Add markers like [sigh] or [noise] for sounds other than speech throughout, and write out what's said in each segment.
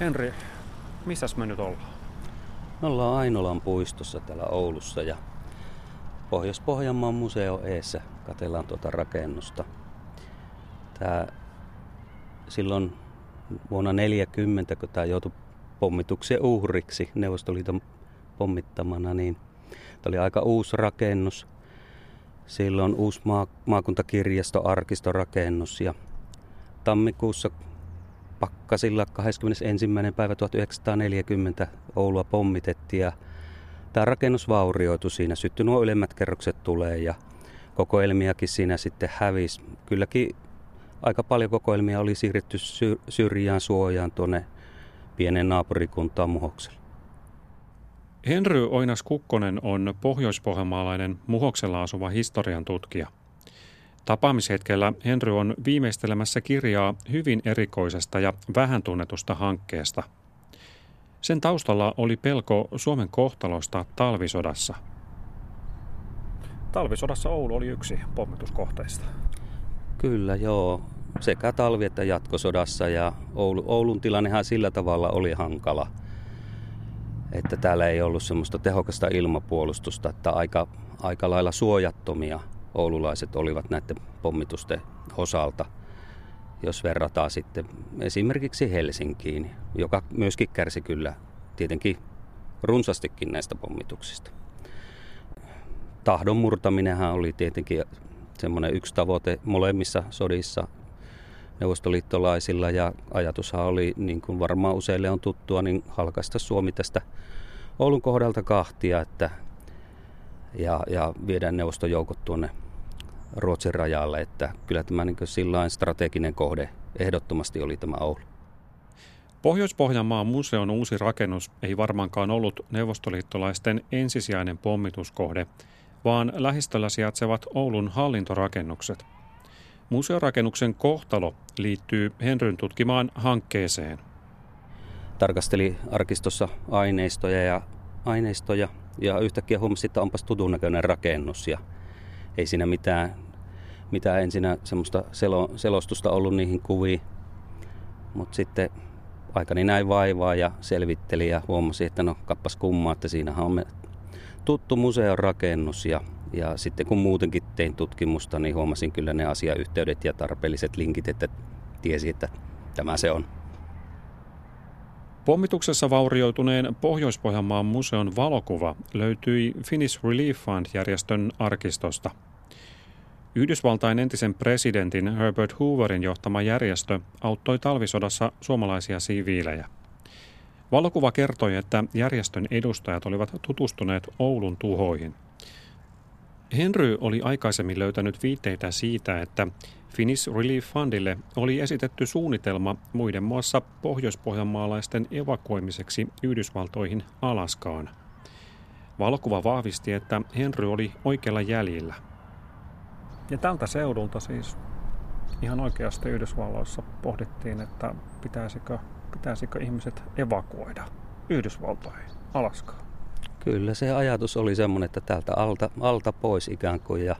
Henri, missäs me nyt ollaan? Me ollaan Ainolan puistossa täällä Oulussa ja Pohjois-Pohjanmaan museo eessä katellaan tuota rakennusta. Tää silloin vuonna 40, kun tämä joutui pommituksen uhriksi Neuvostoliiton pommittamana, niin tämä oli aika uusi rakennus. Silloin uusi maa, maakuntakirjasto, arkistorakennus ja tammikuussa pakkasilla 21. päivä 1940 Oulua pommitettiin ja tämä rakennus vaurioitui siinä. Syttyi nuo ylemmät kerrokset tulee ja kokoelmiakin siinä sitten hävisi. Kylläkin aika paljon kokoelmia oli siirretty syrjään suojaan tuonne pienen naapurikuntaan Muhokselle. Henry Oinas Kukkonen on pohjoispohjanmaalainen Muhoksella asuva historian tutkija. Tapaamishetkellä Henry on viimeistelemässä kirjaa hyvin erikoisesta ja vähän tunnetusta hankkeesta. Sen taustalla oli pelko Suomen kohtalosta talvisodassa. Talvisodassa Oulu oli yksi pommituskohteista. Kyllä, joo. Sekä talvi- että jatkosodassa ja Oulu, Oulun tilannehan sillä tavalla oli hankala, että täällä ei ollut semmoista tehokasta ilmapuolustusta, että aika, aika lailla suojattomia oululaiset olivat näiden pommitusten osalta, jos verrataan sitten esimerkiksi Helsinkiin, joka myöskin kärsi kyllä tietenkin runsastikin näistä pommituksista. Tahdon murtaminenhan oli tietenkin semmoinen yksi tavoite molemmissa sodissa neuvostoliittolaisilla ja ajatushan oli, niin kuin varmaan useille on tuttua, niin halkaista Suomi tästä Oulun kohdalta kahtia että, ja, ja viedään neuvostojoukot tuonne Ruotsin rajalle, että kyllä tämä niin sillain strateginen kohde ehdottomasti oli tämä Oulu. Pohjois-Pohjanmaan museon uusi rakennus ei varmaankaan ollut neuvostoliittolaisten ensisijainen pommituskohde – vaan lähistöllä sijaitsevat Oulun hallintorakennukset. Museorakennuksen kohtalo liittyy Henryn tutkimaan hankkeeseen. Tarkasteli arkistossa aineistoja ja, aineistoja ja yhtäkkiä huomasi, että onpas tutun näköinen rakennus ja ei siinä mitään, mitään ensinnä semmoista selo, selostusta ollut niihin kuviin. Mutta sitten aikani näin vaivaa ja selvitteli ja huomasi, että no kappas kummaa, että siinähän on tuttu museon rakennus ja, ja sitten kun muutenkin tein tutkimusta, niin huomasin kyllä ne asiayhteydet ja tarpeelliset linkit, että tiesi, että tämä se on. Pommituksessa vaurioituneen Pohjois-Pohjanmaan museon valokuva löytyi Finnish Relief Fund-järjestön arkistosta. Yhdysvaltain entisen presidentin Herbert Hooverin johtama järjestö auttoi talvisodassa suomalaisia siviilejä. Valokuva kertoi, että järjestön edustajat olivat tutustuneet Oulun tuhoihin. Henry oli aikaisemmin löytänyt viitteitä siitä, että Finnish Relief Fundille oli esitetty suunnitelma muiden muassa pohjoispohjanmaalaisten evakuoimiseksi Yhdysvaltoihin Alaskaan. Valokuva vahvisti, että Henry oli oikealla jäljillä. Ja tältä seudulta siis ihan oikeasti Yhdysvalloissa pohdittiin, että pitäisikö pitäisikö ihmiset evakuoida Yhdysvaltoihin, Alaskaan? Kyllä se ajatus oli semmoinen, että täältä alta, alta pois ikään kuin ja,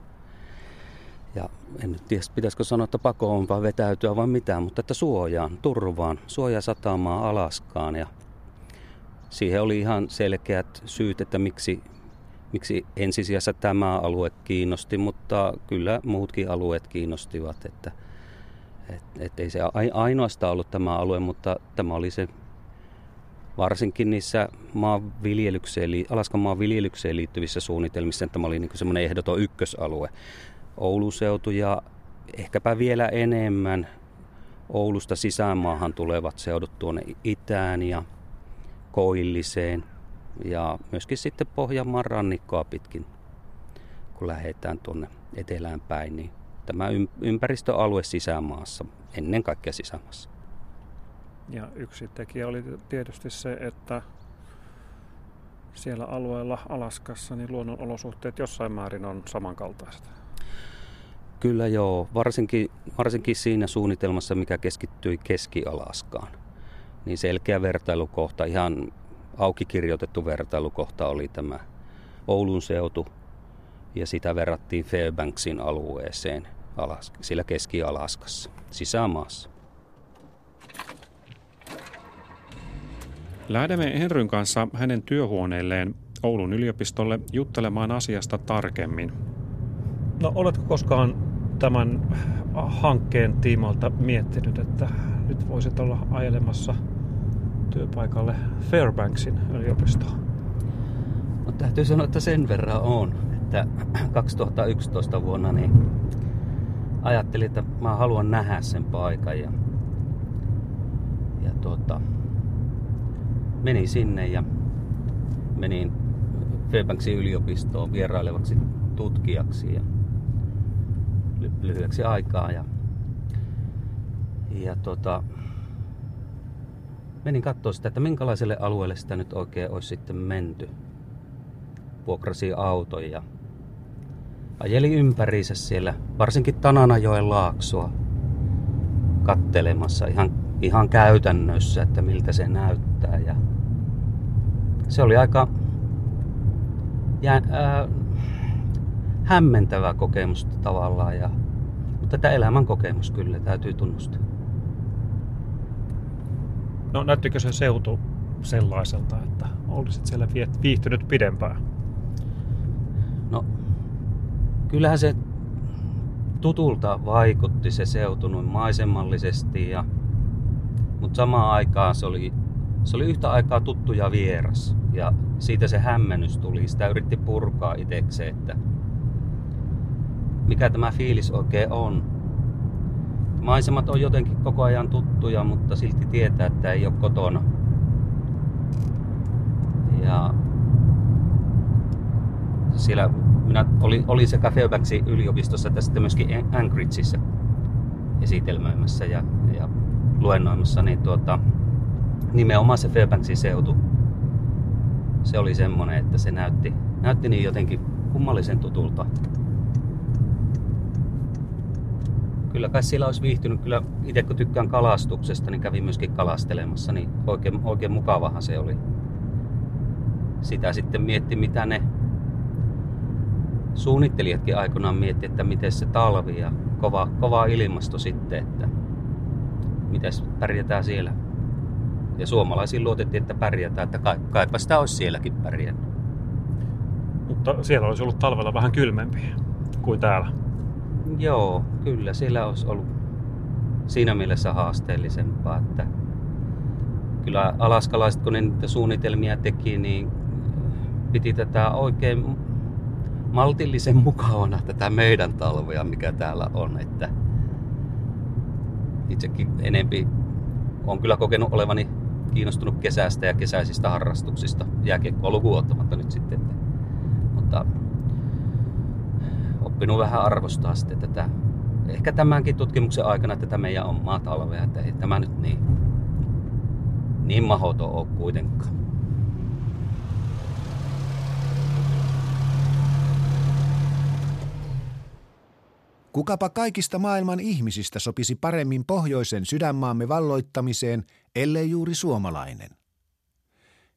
ja en nyt tiedä, pitäisikö sanoa, että pakoon vai vetäytyä vai mitään, mutta että suojaan, turvaan, suojasatamaan Alaskaan ja siihen oli ihan selkeät syyt, että miksi, miksi ensisijassa tämä alue kiinnosti, mutta kyllä muutkin alueet kiinnostivat, että – et, et ei se ainoastaan ollut tämä alue, mutta tämä oli se varsinkin niissä maanviljelykseen, Alaskan maanviljelykseen liittyvissä suunnitelmissa, tämä oli niin semmoinen ehdoton ykkösalue. Oulun seutu ja ehkäpä vielä enemmän Oulusta sisäänmaahan tulevat seudut tuonne itään ja Koilliseen ja myöskin sitten Pohjanmaan rannikkoa pitkin, kun lähdetään tuonne etelään päin, niin tämä ympäristöalue sisämaassa, ennen kaikkea sisämaassa. Ja yksi tekijä oli tietysti se, että siellä alueella Alaskassa niin luonnonolosuhteet jossain määrin on samankaltaiset. Kyllä joo, varsinkin, varsinkin siinä suunnitelmassa, mikä keskittyi Keski-Alaskaan. Niin selkeä vertailukohta, ihan auki kirjoitettu vertailukohta oli tämä Oulun seutu ja sitä verrattiin Fairbanksin alueeseen – sillä Keski-Alaskassa, sisämaassa. Lähdemme Henryn kanssa hänen työhuoneelleen Oulun yliopistolle juttelemaan asiasta tarkemmin. No oletko koskaan tämän hankkeen tiimalta miettinyt, että nyt voisit olla ajelemassa työpaikalle Fairbanksin yliopistoon? No, täytyy sanoa, että sen verran on, että [clears throat] 2011 vuonna niin ajattelin, että mä haluan nähdä sen paikan ja, ja tuota, menin sinne ja menin Fairbanksin yliopistoon vierailevaksi tutkijaksi ja lyhyeksi aikaa ja, ja tuota, menin katsoa sitä, että minkälaiselle alueelle sitä nyt oikein olisi sitten menty vuokrasi auton ja ajeli ympäriinsä siellä, varsinkin Tananajoen laaksoa kattelemassa ihan, ihan käytännössä, että miltä se näyttää. Ja se oli aika jä, ää, hämmentävä kokemus tavallaan, ja, mutta tämä elämän kokemus kyllä täytyy tunnustaa. No näyttikö se seutu sellaiselta, että olisit siellä viihtynyt pidempään? No, kyllähän se tutulta vaikutti se seutu noin maisemallisesti, ja, mutta samaan aikaan se oli, se oli yhtä aikaa tuttu ja vieras. Ja siitä se hämmennys tuli. Sitä yritti purkaa itsekseen, että mikä tämä fiilis oikein on. Maisemat on jotenkin koko ajan tuttuja, mutta silti tietää, että ei ole kotona. Ja siellä minä olin, olin sekä Fairbanksin yliopistossa että sitten myöskin Anchorageissa esitelmöimässä ja, ja luennoimassa, niin tuota, nimenomaan se Fairbanksin seutu, se oli semmoinen, että se näytti, näytti niin jotenkin kummallisen tutulta. Kyllä kai siellä olisi viihtynyt, kyllä itse kun tykkään kalastuksesta, niin kävin myöskin kalastelemassa, niin oikein, oikein mukavahan se oli. Sitä sitten mietti, mitä ne suunnittelijatkin aikoinaan mietti, että miten se talvi ja kova, kova ilmasto sitten, että miten pärjätään siellä. Ja suomalaisiin luotettiin, että pärjätään, että kai, kaipa sitä olisi sielläkin pärjännyt. Mutta siellä olisi ollut talvella vähän kylmempi kuin täällä. Joo, kyllä siellä olisi ollut siinä mielessä haasteellisempaa, että kyllä alaskalaiset, kun ne niitä suunnitelmia teki, niin piti tätä oikein maltillisen mukavana tätä meidän talvea, mikä täällä on. Että itsekin enempi on kyllä kokenut olevani kiinnostunut kesästä ja kesäisistä harrastuksista. Jääkiekkoa lukuun ottamatta nyt sitten. Että, mutta oppinut vähän arvostaa sitten tätä, ehkä tämänkin tutkimuksen aikana tätä meidän omaa talvea, että ei tämä nyt niin, niin mahoton ole kuitenkaan. Kukapa kaikista maailman ihmisistä sopisi paremmin pohjoisen sydänmaamme valloittamiseen, ellei juuri suomalainen?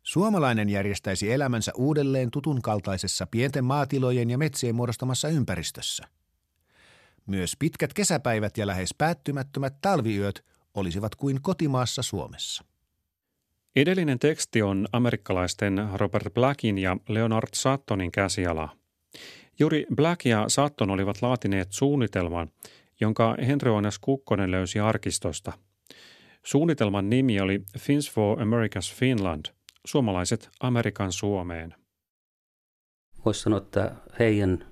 Suomalainen järjestäisi elämänsä uudelleen tutun kaltaisessa pienten maatilojen ja metsien muodostamassa ympäristössä. Myös pitkät kesäpäivät ja lähes päättymättömät talviyöt olisivat kuin kotimaassa Suomessa. Edellinen teksti on amerikkalaisten Robert Blackin ja Leonard Suttonin käsiala – Juuri Black ja Sutton olivat laatineet suunnitelman, jonka Henry Oinas Kukkonen löysi arkistosta. Suunnitelman nimi oli Fins for America's Finland, suomalaiset Amerikan Suomeen. Voisi sanoa, että heidän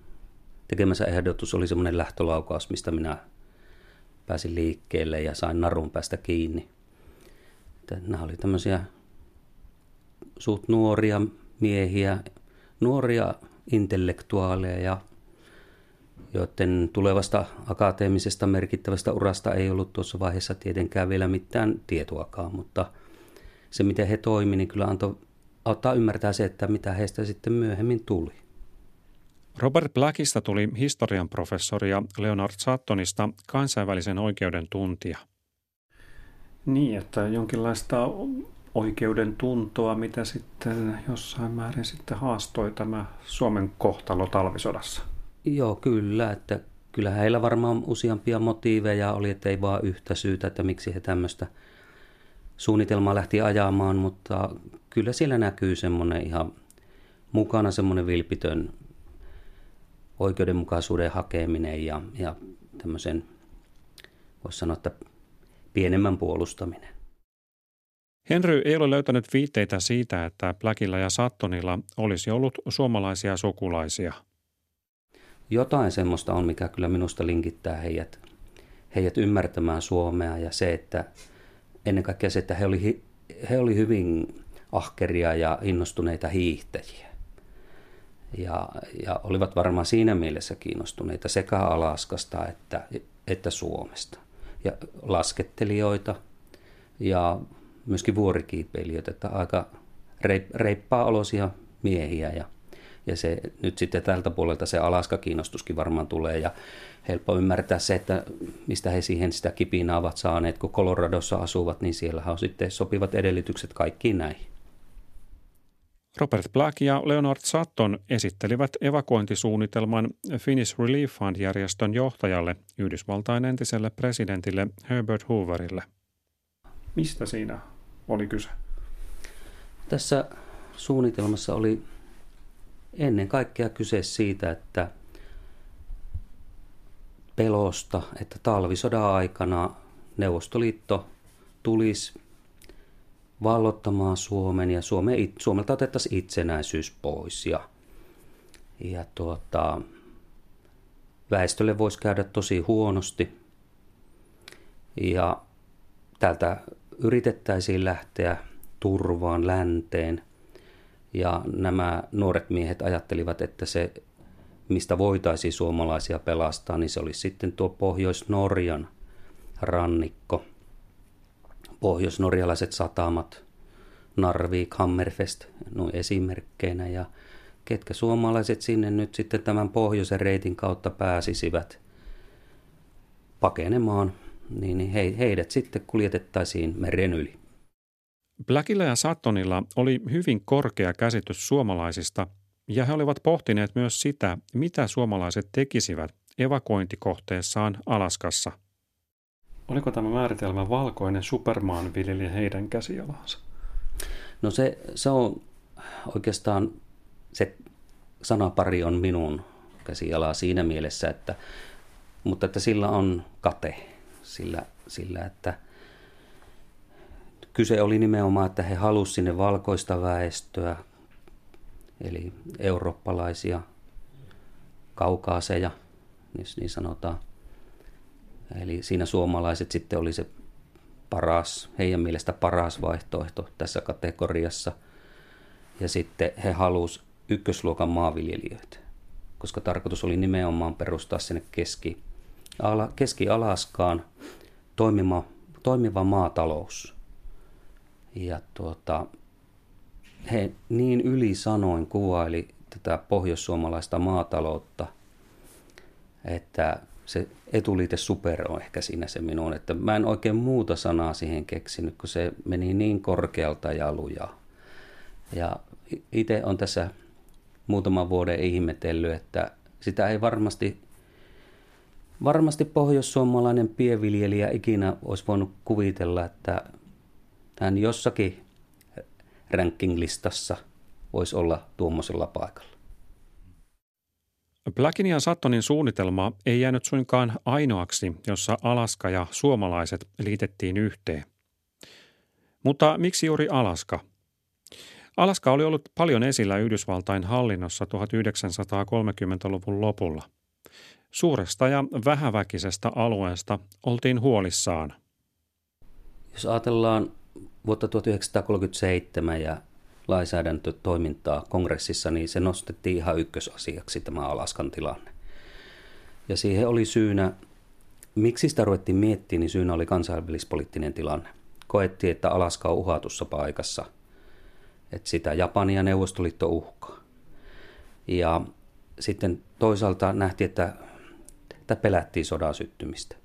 tekemänsä ehdotus oli semmoinen lähtölaukaus, mistä minä pääsin liikkeelle ja sain narun päästä kiinni. Että nämä oli tämmöisiä suut nuoria miehiä, nuoria intellektuaaleja, joiden tulevasta akateemisesta merkittävästä urasta ei ollut tuossa vaiheessa tietenkään vielä mitään tietoakaan, mutta se miten he toimivat, niin kyllä antoi auttaa ymmärtää se, että mitä heistä sitten myöhemmin tuli. Robert Blackista tuli historian professori ja Leonard Suttonista kansainvälisen oikeuden tuntija. Niin, että jonkinlaista oikeuden tuntoa, mitä sitten jossain määrin sitten haastoi tämä Suomen kohtalo talvisodassa. Joo, kyllä, että kyllä heillä varmaan useampia motiiveja oli, että ei vaan yhtä syytä, että miksi he tämmöistä suunnitelmaa lähti ajamaan, mutta kyllä siellä näkyy semmoinen ihan mukana semmoinen vilpitön oikeudenmukaisuuden hakeminen ja, ja tämmöisen, voisi sanoa, että pienemmän puolustaminen. Henry ei ole löytänyt viitteitä siitä, että Blackilla ja Sattonilla olisi ollut suomalaisia sukulaisia. Jotain semmoista on, mikä kyllä minusta linkittää heidät, heidät ymmärtämään Suomea ja se, että ennen kaikkea se, että he oli, he oli hyvin ahkeria ja innostuneita hiihtäjiä. Ja, ja olivat varmaan siinä mielessä kiinnostuneita sekä Alaskasta että, että Suomesta. Ja laskettelijoita ja myöskin vuorikiipeilijöitä, että aika reippaa olosia miehiä ja, ja se nyt sitten tältä puolelta se Alaska-kiinnostuskin varmaan tulee ja helppo ymmärtää se, että mistä he siihen sitä kipinaa ovat saaneet, kun Coloradossa asuvat, niin siellä on sitten sopivat edellytykset kaikkiin näihin. Robert Black ja Leonard Sutton esittelivät evakuointisuunnitelman Finnish Relief Fund-järjestön johtajalle, Yhdysvaltain entiselle presidentille Herbert Hooverille. Mistä siinä oli kyse? Tässä suunnitelmassa oli ennen kaikkea kyse siitä, että pelosta, että talvisodan aikana Neuvostoliitto tulisi vallottamaan Suomen ja Suome, Suomelta otettaisiin itsenäisyys pois. Ja, ja tuota, väestölle voisi käydä tosi huonosti. Ja täältä yritettäisiin lähteä turvaan länteen. Ja nämä nuoret miehet ajattelivat, että se, mistä voitaisiin suomalaisia pelastaa, niin se olisi sitten tuo Pohjois-Norjan rannikko – pohjoisnorjalaiset satamat, Narvik, Hammerfest, noin esimerkkeinä ja ketkä suomalaiset sinne nyt sitten tämän pohjoisen reitin kautta pääsisivät pakenemaan, niin he, heidät sitten kuljetettaisiin meren yli. Blackilla ja Sattonilla oli hyvin korkea käsitys suomalaisista, ja he olivat pohtineet myös sitä, mitä suomalaiset tekisivät evakuointikohteessaan Alaskassa – Oliko tämä määritelmä valkoinen supermaanviljelijä heidän käsialansa? No se, se on oikeastaan, se sanapari on minun käsialaa siinä mielessä, että, mutta että sillä on kate, sillä, sillä että kyse oli nimenomaan, että he halusivat sinne valkoista väestöä, eli eurooppalaisia kaukaaseja, niin sanotaan – Eli siinä suomalaiset sitten oli se paras, heidän mielestä paras vaihtoehto tässä kategoriassa. Ja sitten he halusivat ykkösluokan maanviljelijöitä, koska tarkoitus oli nimenomaan perustaa sinne keski, ala, Keski-Alaskaan toimima, toimiva maatalous. Ja tuota, he niin yli sanoin kuvaili tätä pohjoissuomalaista maataloutta, että se etuliite super on ehkä siinä se minun, että mä en oikein muuta sanaa siihen keksinyt, kun se meni niin korkealta ja lujaa. Ja itse on tässä muutaman vuoden ihmetellyt, että sitä ei varmasti, varmasti pohjoissuomalainen pienviljelijä ikinä olisi voinut kuvitella, että hän jossakin ranking-listassa voisi olla tuommoisella paikalla. Blackin ja Sattonin suunnitelma ei jäänyt suinkaan ainoaksi, jossa Alaska ja suomalaiset liitettiin yhteen. Mutta miksi juuri Alaska? Alaska oli ollut paljon esillä Yhdysvaltain hallinnossa 1930-luvun lopulla. Suuresta ja vähäväkisestä alueesta oltiin huolissaan. Jos ajatellaan vuotta 1937 ja lainsäädäntötoimintaa kongressissa, niin se nostettiin ihan ykkösasiaksi tämä Alaskan tilanne. Ja siihen oli syynä, miksi sitä ruvettiin miettimään, niin syynä oli kansainvälispoliittinen tilanne. Koettiin, että Alaska on uhatussa paikassa, että sitä Japania ja Neuvostoliitto uhkaa. Ja sitten toisaalta nähtiin, että, että pelättiin sodan syttymistä.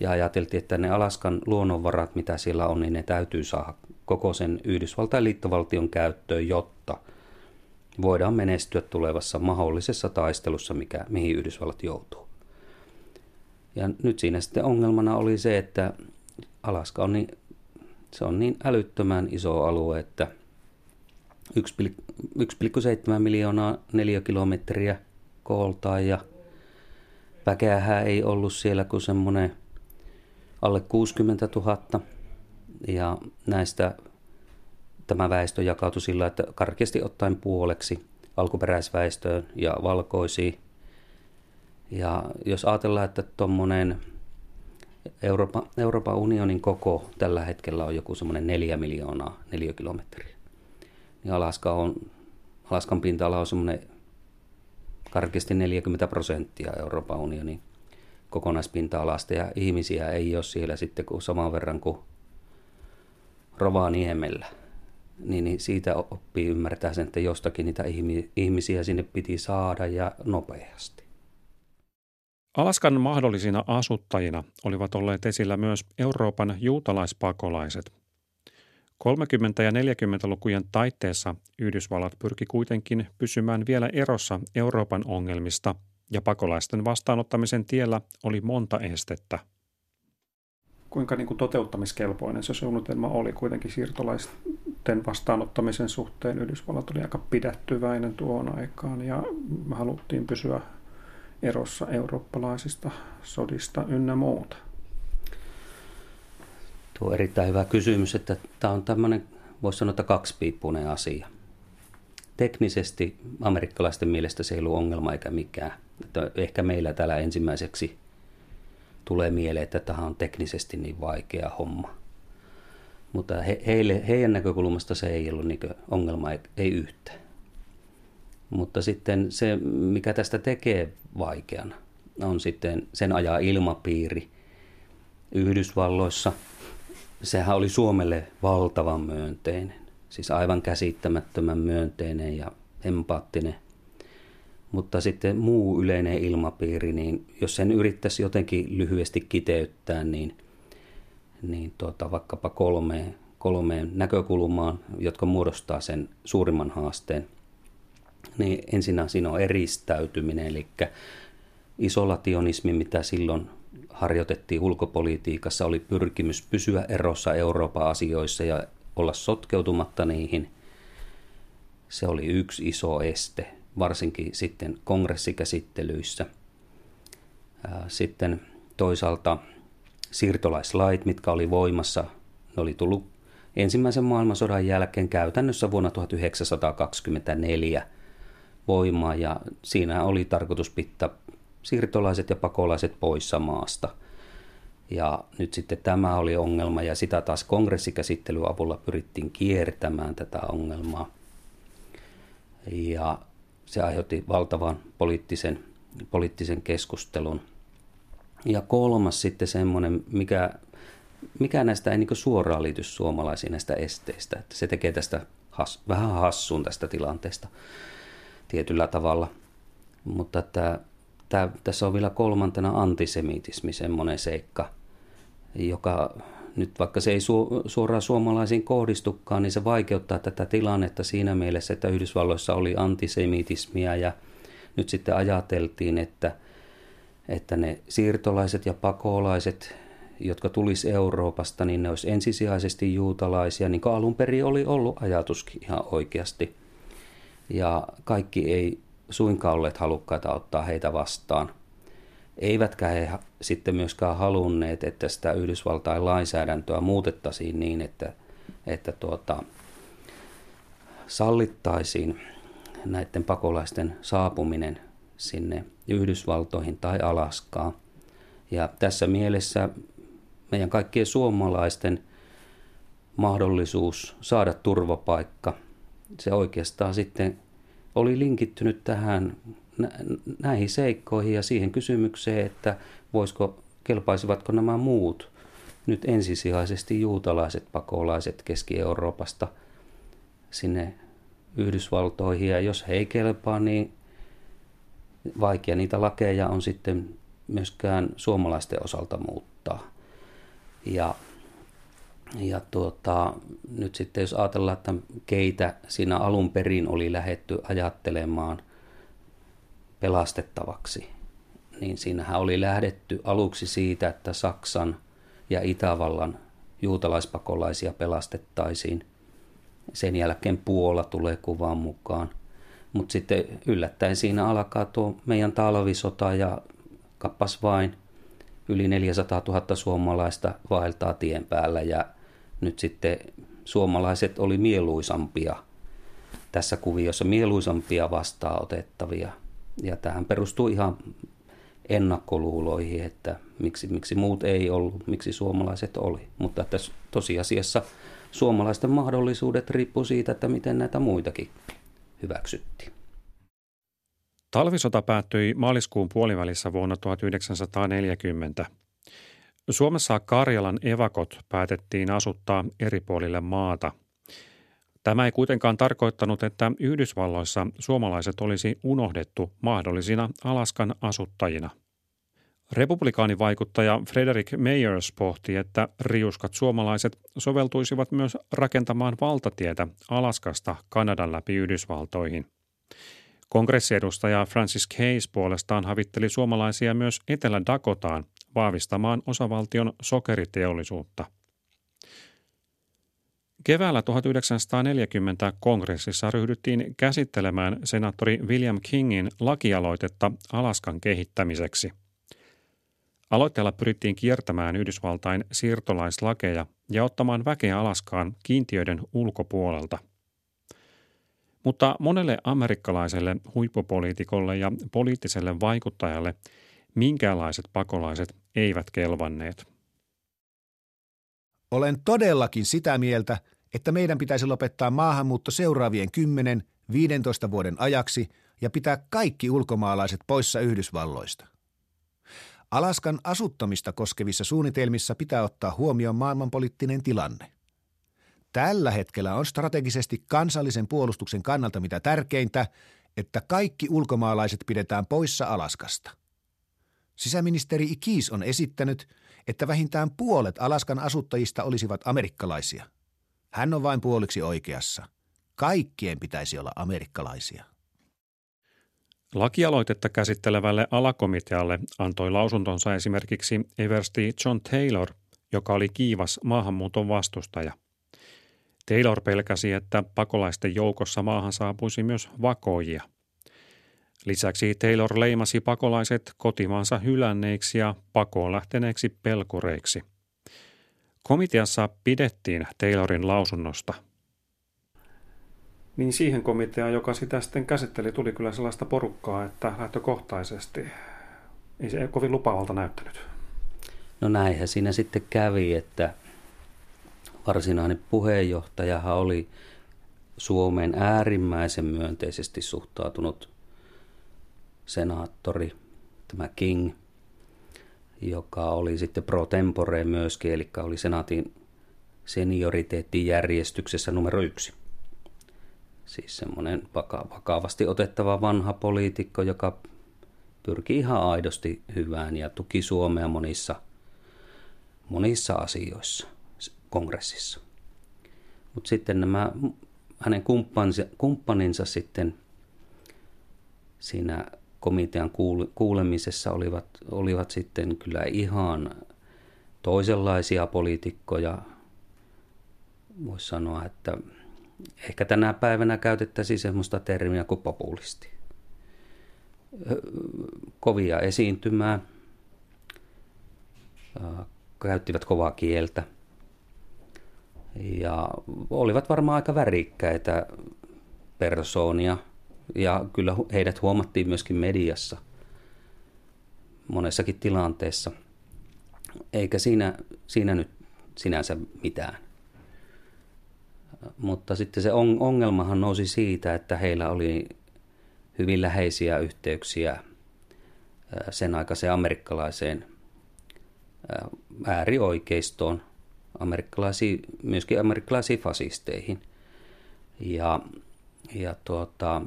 Ja ajateltiin, että ne Alaskan luonnonvarat, mitä siellä on, niin ne täytyy saada koko sen Yhdysvaltain liittovaltion käyttöön, jotta voidaan menestyä tulevassa mahdollisessa taistelussa, mikä, mihin Yhdysvallat joutuu. Ja nyt siinä sitten ongelmana oli se, että Alaska on niin Se on niin älyttömän iso alue, että 1,7 miljoonaa neliökilometriä kooltaan ja väkeähän ei ollut siellä kuin semmoinen alle 60 000 ja näistä tämä väestö jakautui sillä, että karkeasti ottaen puoleksi alkuperäisväestöön ja valkoisiin. Ja jos ajatellaan, että tuommoinen Euroopan, Euroopan unionin koko tällä hetkellä on joku semmoinen neljä miljoonaa neliökilometriä, niin Alaska on, Alaskan pinta-ala on semmoinen karkeasti 40 prosenttia Euroopan unionin kokonaispinta-alasta ja ihmisiä ei ole siellä sitten kuin saman verran kuin Rovaniemellä. Niin, niin siitä oppii ymmärtää sen, että jostakin niitä ihmisiä sinne piti saada ja nopeasti. Alaskan mahdollisina asuttajina olivat olleet esillä myös Euroopan juutalaispakolaiset. 30- ja 40-lukujen taitteessa Yhdysvallat pyrki kuitenkin pysymään vielä erossa Euroopan ongelmista ja pakolaisten vastaanottamisen tiellä oli monta estettä. Kuinka niin kuin toteuttamiskelpoinen se suunnitelma oli kuitenkin siirtolaisten vastaanottamisen suhteen? Yhdysvallat oli aika pidättyväinen tuon aikaan ja haluttiin pysyä erossa eurooppalaisista sodista ynnä muuta. Tuo on erittäin hyvä kysymys, että tämä on tämmöinen, voisi sanoa, että kaksipiippunen asia. Teknisesti amerikkalaisten mielestä se ei ollut ongelma eikä mikään. Että ehkä meillä täällä ensimmäiseksi tulee mieleen, että tämä on teknisesti niin vaikea homma. Mutta he, heille, heidän näkökulmasta se ei ollut niin ongelma, ei, yhtään. Mutta sitten se, mikä tästä tekee vaikeana, on sitten sen ajaa ilmapiiri Yhdysvalloissa – sehän oli Suomelle valtavan myönteinen. Siis aivan käsittämättömän myönteinen ja empaattinen. Mutta sitten muu yleinen ilmapiiri, niin jos sen yrittäisi jotenkin lyhyesti kiteyttää, niin, niin tuota, vaikkapa kolmeen, kolmeen näkökulmaan, jotka muodostaa sen suurimman haasteen, niin ensinnä siinä on eristäytyminen, eli isolationismi, mitä silloin harjoitettiin ulkopolitiikassa, oli pyrkimys pysyä erossa Euroopan asioissa ja olla sotkeutumatta niihin. Se oli yksi iso este, varsinkin sitten kongressikäsittelyissä. Sitten toisaalta siirtolaislait, mitkä oli voimassa, ne oli tullut ensimmäisen maailmansodan jälkeen käytännössä vuonna 1924 voimaan ja siinä oli tarkoitus pitää siirtolaiset ja pakolaiset poissa maasta. Ja nyt sitten tämä oli ongelma ja sitä taas kongressikäsittelyn avulla pyrittiin kiertämään tätä ongelmaa. Ja se aiheutti valtavan poliittisen, poliittisen keskustelun. Ja kolmas sitten semmoinen, mikä, mikä näistä ei niin suoraan liity suomalaisiin näistä esteistä. Että se tekee tästä has, vähän hassun tästä tilanteesta tietyllä tavalla. Mutta että Tää, tässä on vielä kolmantena antisemitismi, semmoinen seikka, joka nyt vaikka se ei su, suoraan suomalaisiin kohdistukaan, niin se vaikeuttaa tätä tilannetta siinä mielessä, että Yhdysvalloissa oli antisemitismiä ja nyt sitten ajateltiin, että, että ne siirtolaiset ja pakolaiset, jotka tulisi Euroopasta, niin ne olisi ensisijaisesti juutalaisia, niin kuin alun perin oli ollut ajatuskin ihan oikeasti. Ja kaikki ei suinkaan olleet halukkaita ottaa heitä vastaan. Eivätkä he sitten myöskään halunneet, että sitä Yhdysvaltain lainsäädäntöä muutettaisiin niin, että, että tuota, sallittaisiin näiden pakolaisten saapuminen sinne Yhdysvaltoihin tai Alaskaan. Ja tässä mielessä meidän kaikkien suomalaisten mahdollisuus saada turvapaikka, se oikeastaan sitten oli linkittynyt tähän näihin seikkoihin ja siihen kysymykseen, että voisiko, kelpaisivatko nämä muut nyt ensisijaisesti juutalaiset pakolaiset Keski-Euroopasta sinne Yhdysvaltoihin. Ja jos he ei kelpaa, niin vaikea niitä lakeja on sitten myöskään suomalaisten osalta muuttaa. Ja ja tuota, nyt sitten jos ajatellaan, että keitä siinä alun perin oli lähetty ajattelemaan pelastettavaksi, niin siinähän oli lähdetty aluksi siitä, että Saksan ja Itävallan juutalaispakolaisia pelastettaisiin. Sen jälkeen Puola tulee kuvaan mukaan. Mutta sitten yllättäen siinä alkaa tuo meidän talvisota ja kappas vain yli 400 000 suomalaista vaeltaa tien päällä ja nyt sitten suomalaiset oli mieluisampia tässä kuviossa, mieluisampia vastaanotettavia. Ja tähän perustuu ihan ennakkoluuloihin, että miksi, miksi muut ei ollut, miksi suomalaiset oli. Mutta että tosiasiassa suomalaisten mahdollisuudet riippuu siitä, että miten näitä muitakin hyväksyttiin. Talvisota päättyi maaliskuun puolivälissä vuonna 1940. Suomessa Karjalan evakot päätettiin asuttaa eri puolille maata. Tämä ei kuitenkaan tarkoittanut, että Yhdysvalloissa suomalaiset olisi unohdettu mahdollisina Alaskan asuttajina. Republikaanivaikuttaja Frederick Mayers pohti, että riuskat suomalaiset soveltuisivat myös rakentamaan valtatietä Alaskasta Kanadan läpi Yhdysvaltoihin – Kongressiedustaja Francis Case puolestaan havitteli suomalaisia myös Etelä-Dakotaan vahvistamaan osavaltion sokeriteollisuutta. Keväällä 1940 kongressissa ryhdyttiin käsittelemään senaattori William Kingin lakialoitetta Alaskan kehittämiseksi. Aloitteella pyrittiin kiertämään Yhdysvaltain siirtolaislakeja ja ottamaan väkeä Alaskaan kiintiöiden ulkopuolelta – mutta monelle amerikkalaiselle huippupoliitikolle ja poliittiselle vaikuttajalle minkäänlaiset pakolaiset eivät kelvanneet. Olen todellakin sitä mieltä, että meidän pitäisi lopettaa maahanmuutto seuraavien 10-15 vuoden ajaksi ja pitää kaikki ulkomaalaiset poissa Yhdysvalloista. Alaskan asuttamista koskevissa suunnitelmissa pitää ottaa huomioon maailmanpoliittinen tilanne – Tällä hetkellä on strategisesti kansallisen puolustuksen kannalta mitä tärkeintä, että kaikki ulkomaalaiset pidetään poissa Alaskasta. Sisäministeri Ikis on esittänyt, että vähintään puolet Alaskan asuttajista olisivat amerikkalaisia. Hän on vain puoliksi oikeassa. Kaikkien pitäisi olla amerikkalaisia. Lakialoitetta käsittelevälle alakomitealle antoi lausuntonsa esimerkiksi Eversti John Taylor, joka oli kiivas maahanmuuton vastustaja. Taylor pelkäsi, että pakolaisten joukossa maahan saapuisi myös vakoijia. Lisäksi Taylor leimasi pakolaiset kotimaansa hylänneiksi ja pakoon lähteneeksi pelkureiksi. Komiteassa pidettiin Taylorin lausunnosta. Niin siihen komiteaan, joka sitä sitten käsitteli, tuli kyllä sellaista porukkaa, että lähtökohtaisesti ei se kovin lupaavalta näyttänyt. No näinhän siinä sitten kävi, että varsinainen puheenjohtajahan oli Suomeen äärimmäisen myönteisesti suhtautunut senaattori, tämä King, joka oli sitten pro tempore myöskin, eli oli senaatin senioriteettijärjestyksessä numero yksi. Siis semmoinen vakavasti otettava vanha poliitikko, joka pyrki ihan aidosti hyvään ja tuki Suomea monissa, monissa asioissa kongressissa. Mutta sitten nämä hänen kumppaninsa, kumppaninsa sitten siinä komitean kuulemisessa olivat, olivat sitten kyllä ihan toisenlaisia poliitikkoja. Voisi sanoa, että ehkä tänä päivänä käytettäisiin semmoista termiä kuin populisti. Kovia esiintymää, käyttivät kovaa kieltä – ja olivat varmaan aika värikkäitä persoonia ja kyllä heidät huomattiin myöskin mediassa monessakin tilanteessa. Eikä siinä, siinä nyt sinänsä mitään. Mutta sitten se ongelmahan nousi siitä, että heillä oli hyvin läheisiä yhteyksiä sen aikaiseen amerikkalaiseen äärioikeistoon – amerikkalaisiin, myöskin amerikkalaisiin fasisteihin. Ja, ja tuota,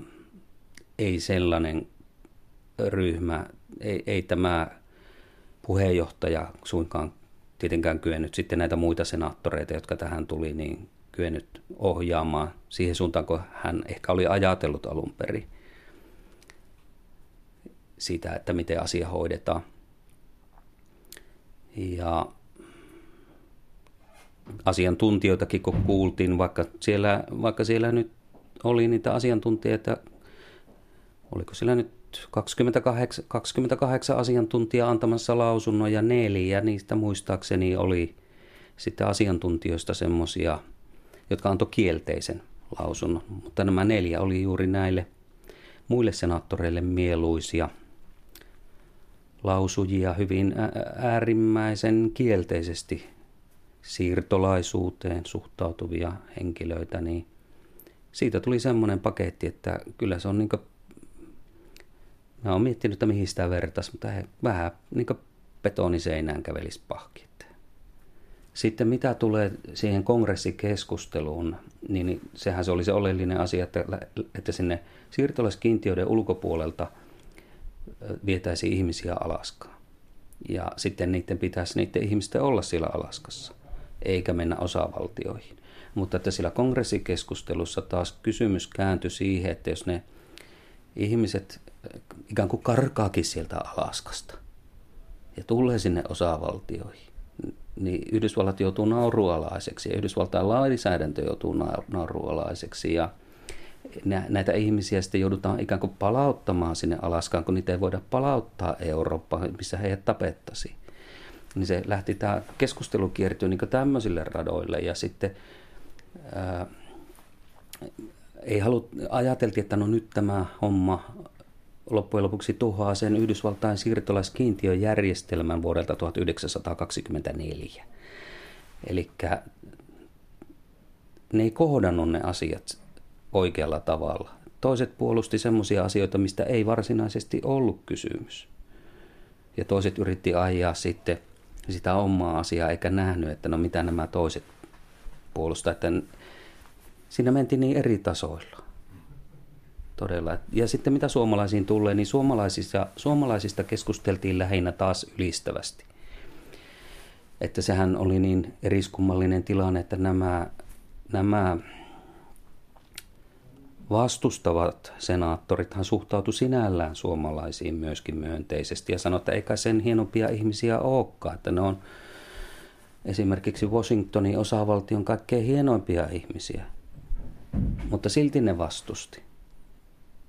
ei sellainen ryhmä, ei, ei tämä puheenjohtaja suinkaan tietenkään kyennyt sitten näitä muita senaattoreita, jotka tähän tuli, niin kyennyt ohjaamaan siihen suuntaan, kun hän ehkä oli ajatellut alun perin siitä, että miten asia hoidetaan. Ja asiantuntijoitakin kun kuultiin, vaikka siellä, vaikka siellä nyt oli niitä asiantuntijoita, oliko siellä nyt 28, 28 asiantuntijaa antamassa lausunnon ja neljä niistä muistaakseni oli sitten asiantuntijoista semmoisia, jotka antoi kielteisen lausunnon. Mutta nämä neljä oli juuri näille muille senaattoreille mieluisia lausujia hyvin äärimmäisen kielteisesti siirtolaisuuteen suhtautuvia henkilöitä, niin siitä tuli semmoinen paketti, että kyllä se on niin mä oon miettinyt, että mihin sitä vertaisi, mutta he vähän niin kuin betoniseinään kävelisi pahki. Sitten mitä tulee siihen kongressikeskusteluun, niin sehän se oli se oleellinen asia, että, että sinne siirtolaiskiintiöiden ulkopuolelta vietäisi ihmisiä Alaskaan. Ja sitten niiden pitäisi niiden ihmisten olla siellä Alaskassa, eikä mennä osavaltioihin. Mutta että sillä kongressikeskustelussa taas kysymys kääntyi siihen, että jos ne ihmiset ikään kuin karkaakin sieltä Alaskasta ja tulee sinne osavaltioihin, niin Yhdysvallat joutuu naurualaiseksi ja Yhdysvaltain lainsäädäntö joutuu naurualaiseksi ja näitä ihmisiä sitten joudutaan ikään kuin palauttamaan sinne Alaskaan, kun niitä ei voida palauttaa Eurooppaan, missä heidät tapettaisiin. Niin se lähti tämä keskustelu kiertyä niin tämmöisille radoille ja sitten ää, ei halut, ajateltiin, että no nyt tämä homma loppujen lopuksi tuhoaa sen Yhdysvaltain siirtolaiskiintiöjärjestelmän vuodelta 1924. Eli ne ei kohdannut ne asiat oikealla tavalla. Toiset puolusti semmoisia asioita, mistä ei varsinaisesti ollut kysymys. Ja toiset yritti ajaa sitten sitä omaa asiaa, eikä nähnyt, että no mitä nämä toiset puolustaa. Että siinä mentiin niin eri tasoilla. Todella. Ja sitten mitä suomalaisiin tulee, niin suomalaisista, suomalaisista keskusteltiin lähinnä taas ylistävästi. Että sehän oli niin eriskummallinen tilanne, että nämä, nämä vastustavat senaattorithan suhtautu sinällään suomalaisiin myöskin myönteisesti ja sanoi, että eikä sen hienompia ihmisiä olekaan, että ne on esimerkiksi Washingtonin osavaltion kaikkein hienoimpia ihmisiä. Mutta silti ne vastusti.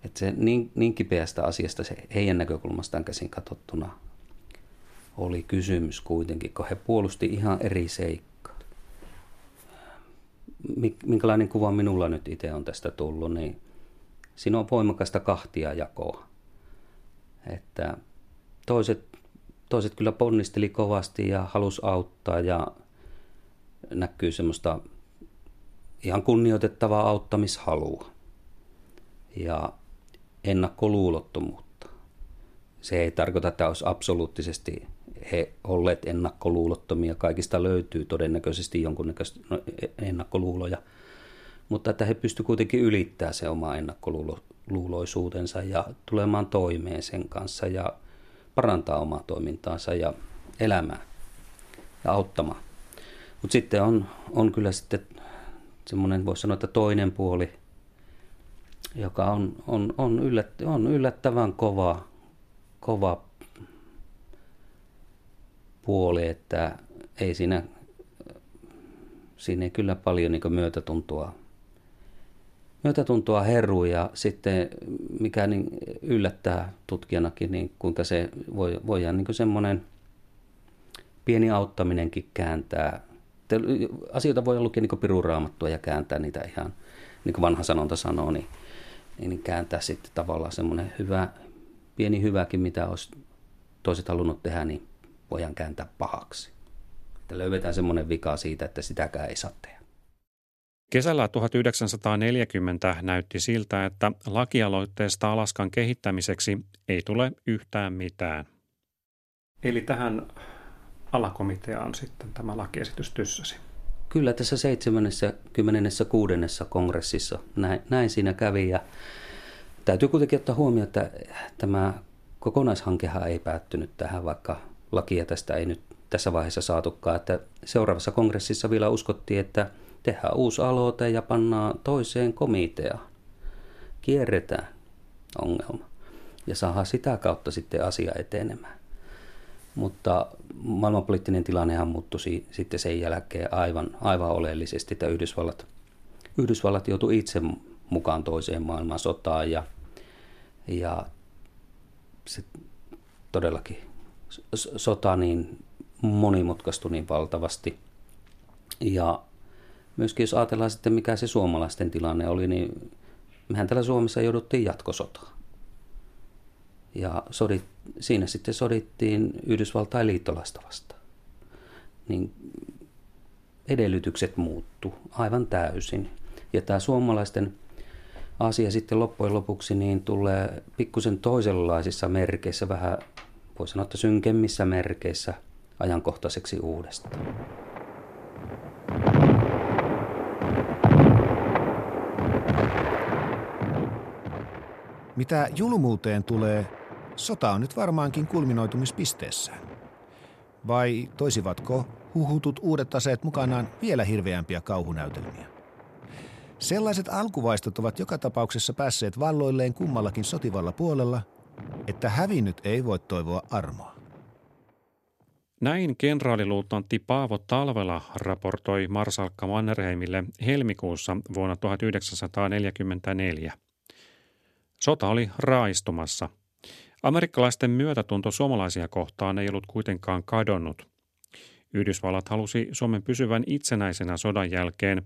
Että se niin, niin kipeästä asiasta se heidän näkökulmastaan käsin katsottuna oli kysymys kuitenkin, kun he puolusti ihan eri seikkaa. Minkälainen kuva minulla nyt itse on tästä tullut, niin siinä on voimakasta kahtia jakoa. Että toiset, toiset kyllä ponnisteli kovasti ja halus auttaa ja näkyy semmoista ihan kunnioitettavaa auttamishalua. Ja ennakkoluulottomuutta. Se ei tarkoita, että olisi absoluuttisesti he olleet ennakkoluulottomia. Kaikista löytyy todennäköisesti jonkunnäköistä no, ennakkoluuloja, mutta että he pystyvät kuitenkin ylittämään se oma ennakkoluuloisuutensa ja tulemaan toimeen sen kanssa ja parantaa omaa toimintaansa ja elämää ja auttamaan. Mutta sitten on, on kyllä sitten semmoinen, voisi sanoa, että toinen puoli – joka on, on, on, yllät, on yllättävän kova, kova puoli, että ei siinä, siinä ei kyllä paljon niin myötätuntoa, myötätuntoa herru ja sitten mikä niin yllättää tutkijanakin, niin kuinka se voi, voidaan niin semmoinen pieni auttaminenkin kääntää. Asioita voi lukea niin piruraamattua ja kääntää niitä ihan, niin kuin vanha sanonta sanoo, niin niin kääntää sitten tavallaan semmoinen hyvä, pieni hyväkin, mitä olisi toiset halunnut tehdä, niin voidaan kääntää pahaksi. Että löydetään semmoinen vika siitä, että sitäkään ei saa tehdä. Kesällä 1940 näytti siltä, että lakialoitteesta Alaskan kehittämiseksi ei tule yhtään mitään. Eli tähän alakomiteaan sitten tämä lakiesitys tyssäsi? Kyllä tässä 76. kongressissa näin, näin siinä kävi ja täytyy kuitenkin ottaa huomioon, että tämä kokonaishankehan ei päättynyt tähän, vaikka lakia tästä ei nyt tässä vaiheessa saatukaan. Että seuraavassa kongressissa vielä uskottiin, että tehdään uusi aloite ja pannaan toiseen komiteaan. Kierretään ongelma ja saadaan sitä kautta sitten asia etenemään. Mutta maailmanpoliittinen tilannehan muuttui sitten sen jälkeen aivan, aivan oleellisesti, että Yhdysvallat, Yhdysvallat joutui itse mukaan toiseen maailmansotaan ja, ja se todellakin sota niin monimutkaistui niin valtavasti. Ja myöskin jos ajatellaan sitten, mikä se suomalaisten tilanne oli, niin mehän täällä Suomessa jouduttiin jatkosotaan. Ja sodit, siinä sitten sodittiin Yhdysvaltain liittolaista vastaan. Niin edellytykset muuttu aivan täysin. Ja tämä suomalaisten asia sitten loppujen lopuksi niin tulee pikkusen toisenlaisissa merkeissä, vähän voi sanoa, että synkemmissä merkeissä ajankohtaiseksi uudestaan. Mitä julmuuteen tulee, sota on nyt varmaankin kulminoitumispisteessään. Vai toisivatko huhutut uudet aseet mukanaan vielä hirveämpiä kauhunäytelmiä? Sellaiset alkuvaistot ovat joka tapauksessa päässeet valloilleen kummallakin sotivalla puolella, että hävinnyt ei voi toivoa armoa. Näin kenraaliluutnantti Paavo Talvela raportoi Marsalkka Mannerheimille helmikuussa vuonna 1944. Sota oli raistumassa. Amerikkalaisten myötätunto suomalaisia kohtaan ei ollut kuitenkaan kadonnut. Yhdysvallat halusi Suomen pysyvän itsenäisenä sodan jälkeen,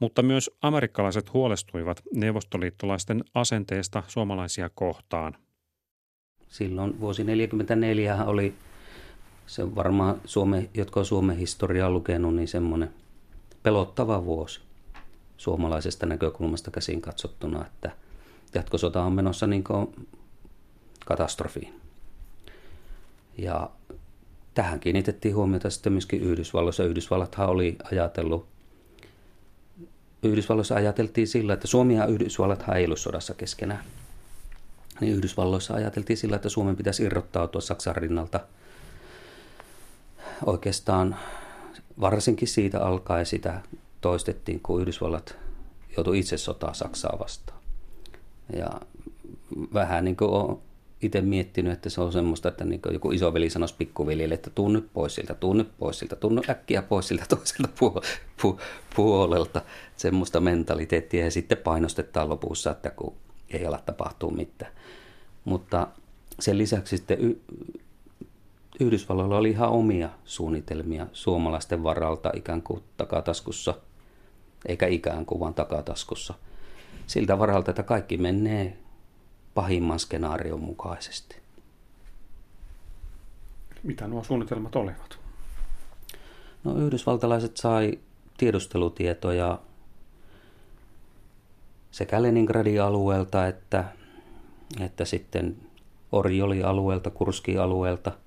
mutta myös amerikkalaiset huolestuivat neuvostoliittolaisten asenteesta suomalaisia kohtaan. Silloin vuosi 1944 oli se varmaan, Suome, jotka on Suomen historiaa lukenut, niin semmoinen pelottava vuosi suomalaisesta näkökulmasta käsin katsottuna, että jatkosota on menossa niin kuin katastrofiin. Ja tähän kiinnitettiin huomiota sitten myöskin Yhdysvalloissa. Yhdysvallathan oli ajatellut, Yhdysvalloissa ajateltiin sillä, että Suomi ja Yhdysvallat ei ollut sodassa keskenään. Niin Yhdysvalloissa ajateltiin sillä, että Suomen pitäisi irrottautua Saksan rinnalta – oikeastaan varsinkin siitä alkaen sitä toistettiin, kun Yhdysvallat joutui itse sotaa Saksaa vastaan. Ja vähän niin kuin itse miettinyt, että se on semmoista, että niin joku isoveli sanoisi pikkuveljelle, että tuu nyt pois siltä, tuu nyt pois siltä, tuu nyt äkkiä pois siltä toiselta [laughs] puol- pu- puolelta. Semmoista mentaliteettia ja sitten painostetaan lopussa, että kun ei ala tapahtuu mitään. Mutta sen lisäksi sitten Yhdysvalloilla oli ihan omia suunnitelmia suomalaisten varalta ikään kuin takataskussa, eikä ikään kuin vaan takataskussa. Siltä varalta, että kaikki menee pahimman skenaarion mukaisesti. Mitä nuo suunnitelmat olivat? No yhdysvaltalaiset sai tiedustelutietoja sekä Leningradin alueelta että, että sitten Orjoli-alueelta, Kurski-alueelta –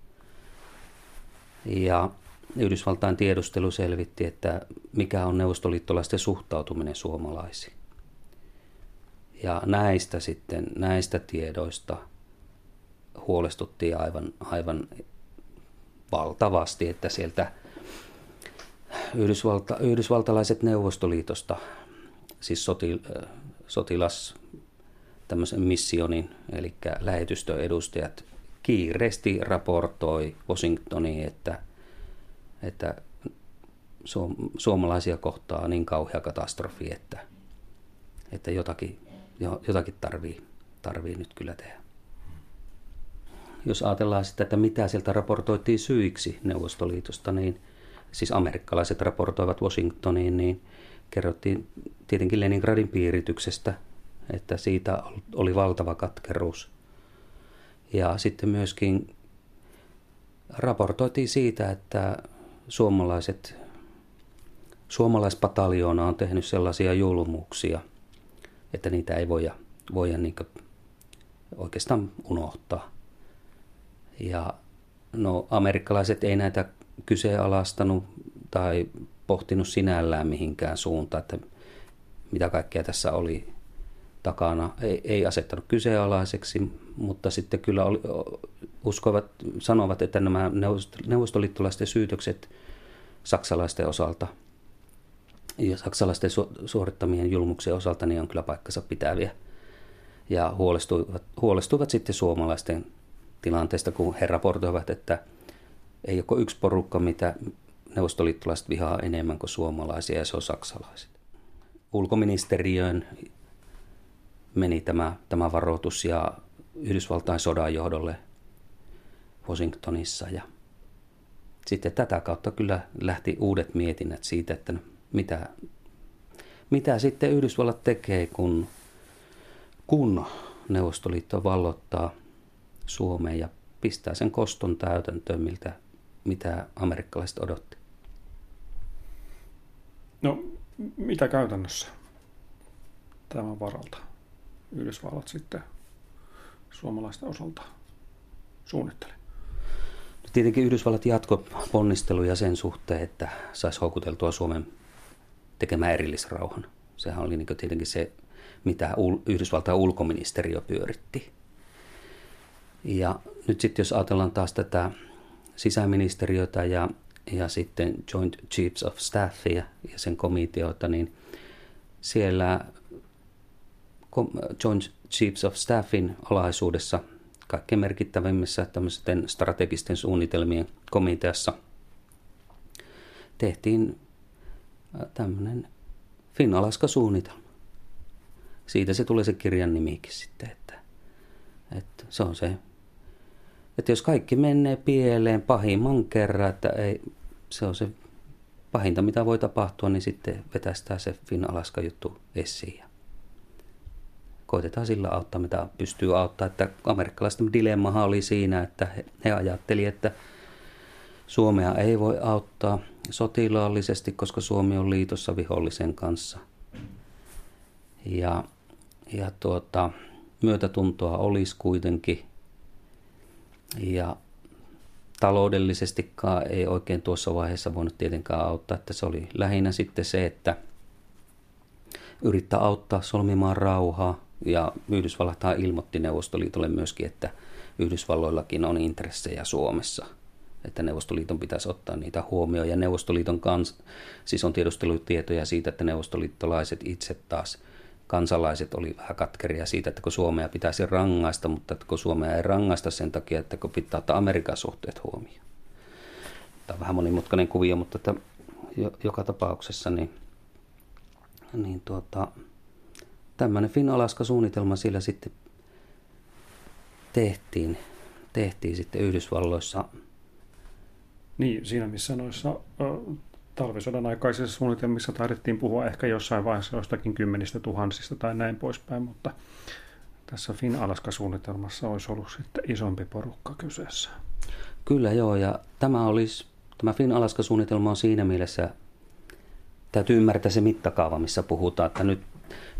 ja Yhdysvaltain tiedustelu selvitti, että mikä on neuvostoliittolaisten suhtautuminen suomalaisiin. Ja näistä sitten, näistä tiedoista huolestuttiin aivan, aivan valtavasti, että sieltä Yhdysvalta, yhdysvaltalaiset Neuvostoliitosta, siis sotil, sotilas tämmöisen missionin, eli lähetystön edustajat kiireesti raportoi Washingtoniin, että, että suomalaisia kohtaa niin kauhea katastrofi, että, että jotakin, jotakin tarvii, tarvii nyt kyllä tehdä. Jos ajatellaan sitä, että mitä sieltä raportoitiin syiksi Neuvostoliitosta, niin siis amerikkalaiset raportoivat Washingtoniin, niin kerrottiin tietenkin Leningradin piirityksestä, että siitä oli valtava katkeruus – ja sitten myöskin raportoitiin siitä, että suomalaiset, suomalaispataljoona on tehnyt sellaisia julmuuksia, että niitä ei voida, voida niin oikeastaan unohtaa. Ja no, amerikkalaiset ei näitä kyseenalaistanut tai pohtinut sinällään mihinkään suuntaan, että mitä kaikkea tässä oli takana. Ei, ei asettanut kyseenalaiseksi, mutta sitten kyllä oli, uskoivat, sanovat, että nämä neuvostoliittolaisten syytökset saksalaisten osalta ja saksalaisten su- suorittamien julmuksien osalta niin on kyllä paikkansa pitäviä. Ja huolestuivat, huolestuivat sitten suomalaisten tilanteesta, kun he raportoivat, että ei ole yksi porukka, mitä neuvostoliittolaiset vihaa enemmän kuin suomalaisia ja se on saksalaiset. Ulkoministeriöön meni tämä, tämä varoitus ja Yhdysvaltain sodan johdolle Washingtonissa ja sitten tätä kautta kyllä lähti uudet mietinnät siitä, että mitä, mitä sitten Yhdysvallat tekee, kun, kun Neuvostoliitto vallottaa Suomeen ja pistää sen koston täytäntöön, miltä, mitä amerikkalaiset odotti. No, mitä käytännössä tämän varalta Yhdysvallat sitten suomalaisten osalta suunnitteli? No, tietenkin Yhdysvallat jatko ponnisteluja sen suhteen, että saisi houkuteltua Suomen tekemään erillisrauhan. Sehän oli niin tietenkin se, mitä Yhdysvaltain ulkoministeriö pyöritti. Ja nyt sitten jos ajatellaan taas tätä sisäministeriötä ja, ja sitten Joint Chiefs of Staffia ja sen komiteoita, niin siellä Joint Chiefs of Staffin alaisuudessa kaikkein merkittävimmissä tämmöisten strategisten suunnitelmien komiteassa tehtiin tämmöinen Finn-Alaska-suunnitelma. Siitä se tulee se kirjan nimikin sitten, että, että se on se että jos kaikki menee pieleen pahimman kerran, että ei, se on se pahinta mitä voi tapahtua, niin sitten vetästää se Finn Alaska juttu esiin. Koitetaan sillä auttaa, mitä pystyy auttaa. Että amerikkalaisten dilemmahan oli siinä, että he, he ajatteli, että Suomea ei voi auttaa sotilaallisesti, koska Suomi on liitossa vihollisen kanssa. Ja, ja tuota, myötätuntoa olisi kuitenkin ja taloudellisestikaan ei oikein tuossa vaiheessa voinut tietenkään auttaa, että se oli lähinnä sitten se, että yrittää auttaa solmimaan rauhaa. Ja Yhdysvallathan ilmoitti Neuvostoliitolle myöskin, että Yhdysvalloillakin on intressejä Suomessa, että Neuvostoliiton pitäisi ottaa niitä huomioon. Ja Neuvostoliiton kans, siis on tiedustelutietoja siitä, että neuvostoliittolaiset itse taas – kansalaiset oli vähän katkeria siitä, että kun Suomea pitäisi rangaista, mutta että kun Suomea ei rangaista sen takia, että kun pitää ottaa Amerikan suhteet huomioon. Tämä on vähän monimutkainen kuvio, mutta että joka tapauksessa niin, niin tuota, tämmöinen Finn-Alaska-suunnitelma sillä sitten tehtiin, tehtiin sitten Yhdysvalloissa. Niin, siinä missä noissa talvisodan aikaisissa suunnitelmissa taidettiin puhua ehkä jossain vaiheessa jostakin kymmenistä tuhansista tai näin poispäin, mutta tässä Fin-Alaska-suunnitelmassa olisi ollut sitten isompi porukka kyseessä. Kyllä joo, ja tämä, olisi, tämä Fin-Alaska-suunnitelma on siinä mielessä, täytyy ymmärtää se mittakaava, missä puhutaan, että nyt,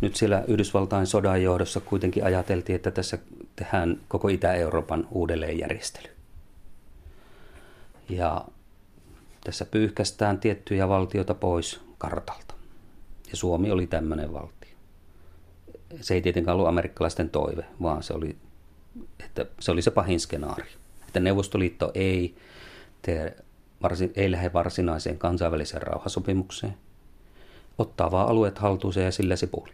nyt siellä Yhdysvaltain sodan johdossa kuitenkin ajateltiin, että tässä tehdään koko Itä-Euroopan uudelleenjärjestely. Ja tässä pyyhkästään tiettyjä valtioita pois kartalta. Ja Suomi oli tämmöinen valtio. Se ei tietenkään ollut amerikkalaisten toive, vaan se oli, että se, oli se pahin skenaario. Että Neuvostoliitto ei, tee, varsin, ei lähde varsinaiseen kansainväliseen rauhasopimukseen. Ottaa vaan alueet haltuuseen ja sillä se puoli.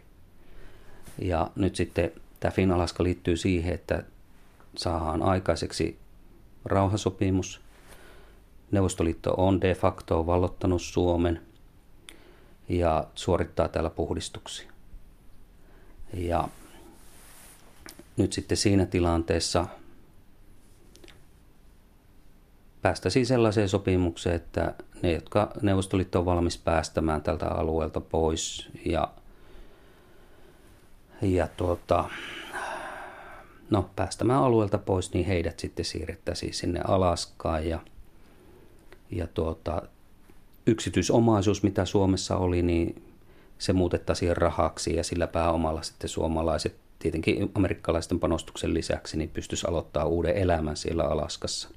Ja nyt sitten tämä Finn-Alaska liittyy siihen, että saadaan aikaiseksi rauhasopimus – Neuvostoliitto on de facto vallottanut Suomen ja suorittaa täällä puhdistuksia. Ja nyt sitten siinä tilanteessa päästäisiin sellaiseen sopimukseen, että ne, jotka Neuvostoliitto on valmis päästämään tältä alueelta pois ja, ja tuota, no, päästämään alueelta pois, niin heidät sitten siirrettäisiin sinne Alaskaan ja – ja tuota, yksityisomaisuus, mitä Suomessa oli, niin se muutettaisiin rahaksi ja sillä pääomalla sitten suomalaiset, tietenkin amerikkalaisten panostuksen lisäksi, niin pystyisi aloittaa uuden elämän siellä Alaskassa.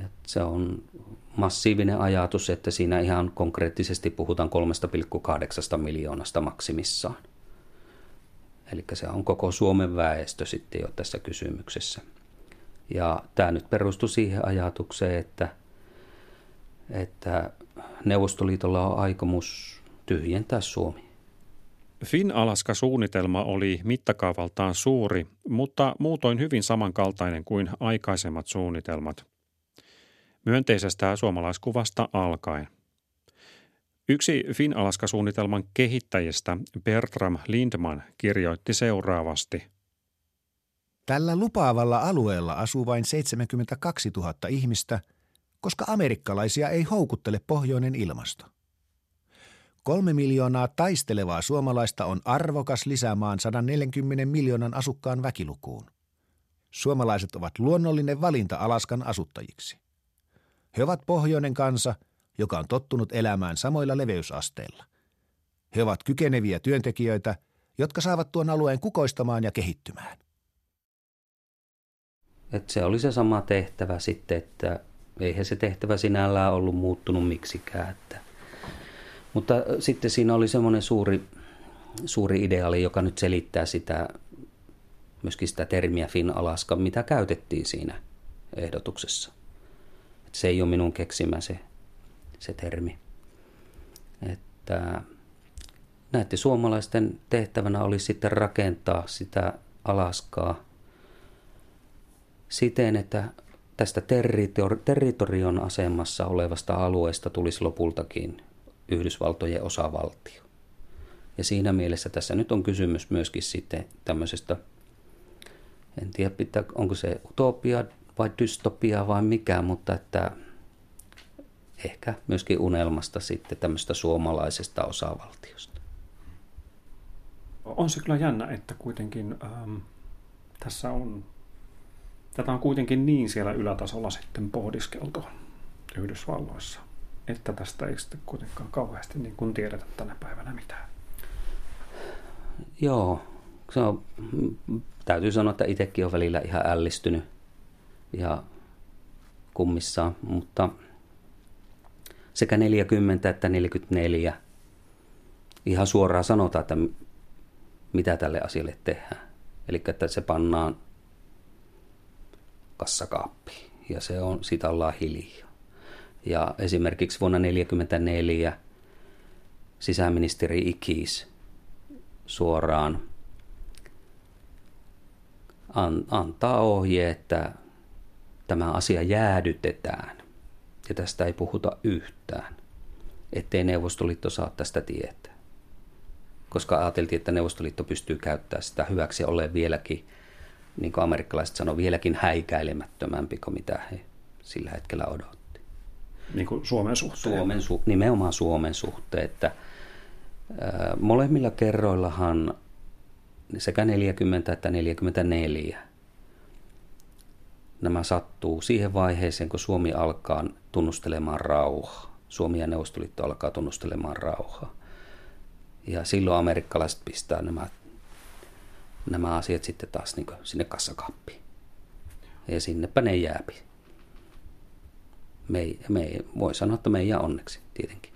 Ja se on massiivinen ajatus, että siinä ihan konkreettisesti puhutaan 3,8 miljoonasta maksimissaan. Eli se on koko Suomen väestö sitten jo tässä kysymyksessä. Ja tämä nyt perustui siihen ajatukseen, että, että Neuvostoliitolla on aikomus tyhjentää Suomi. Finn-Alaska-suunnitelma oli mittakaavaltaan suuri, mutta muutoin hyvin samankaltainen kuin aikaisemmat suunnitelmat. Myönteisestä suomalaiskuvasta alkaen. Yksi Fin-Alaska-suunnitelman kehittäjistä Bertram Lindman kirjoitti seuraavasti. Tällä lupaavalla alueella asuu vain 72 000 ihmistä, koska amerikkalaisia ei houkuttele pohjoinen ilmasto. Kolme miljoonaa taistelevaa suomalaista on arvokas lisämaan 140 miljoonan asukkaan väkilukuun. Suomalaiset ovat luonnollinen valinta Alaskan asuttajiksi. He ovat pohjoinen kansa, joka on tottunut elämään samoilla leveysasteilla. He ovat kykeneviä työntekijöitä, jotka saavat tuon alueen kukoistamaan ja kehittymään. Et se oli se sama tehtävä sitten, että eihän se tehtävä sinällään ollut muuttunut miksikään. Että. Mutta sitten siinä oli semmoinen suuri, suuri ideaali, joka nyt selittää sitä, myöskin sitä termiä Fin Alaska, mitä käytettiin siinä ehdotuksessa. Et se ei ole minun keksimä se, se termi. Että näiden suomalaisten tehtävänä oli sitten rakentaa sitä Alaskaa siten, että tästä territor- territorion asemassa olevasta alueesta tulisi lopultakin Yhdysvaltojen osavaltio. Ja siinä mielessä tässä nyt on kysymys myöskin sitten tämmöisestä, en tiedä pitää, onko se utopia vai dystopia vai mikä, mutta että ehkä myöskin unelmasta sitten tämmöistä suomalaisesta osavaltiosta. On se kyllä jännä, että kuitenkin ähm, tässä on, tätä on kuitenkin niin siellä ylätasolla sitten pohdiskeltu Yhdysvalloissa, että tästä ei sitten kuitenkaan kauheasti niin kuin tiedetä tänä päivänä mitään. Joo, se on, täytyy sanoa, että itsekin on välillä ihan ällistynyt ja kummissaan, mutta sekä 40 että 44 ihan suoraan sanotaan, että mitä tälle asialle tehdään. Eli että se pannaan kassakaappiin ja se on, sitä ollaan hiljaa. Ja esimerkiksi vuonna 1944 sisäministeri Ikis suoraan an, antaa ohje, että tämä asia jäädytetään ja tästä ei puhuta yhtään, ettei Neuvostoliitto saa tästä tietää. Koska ajateltiin, että Neuvostoliitto pystyy käyttämään sitä hyväksi ja ole vieläkin, niin kuin amerikkalaiset sanoo, vieläkin häikäilemättömämpi kuin mitä he sillä hetkellä odotti. Niin kuin Suomen suhteen. Suomen su- nimenomaan Suomen suhteen, että ää, molemmilla kerroillahan sekä 40 että 44 nämä sattuu siihen vaiheeseen, kun Suomi alkaa tunnustelemaan rauhaa. Suomi ja Neuvostoliitto alkaa tunnustelemaan rauhaa. Ja silloin amerikkalaiset pistää nämä, nämä asiat sitten taas niin sinne kassakaappiin. Ja sinnepä ne jääpi. Me, me, voi sanoa, että meidän onneksi tietenkin.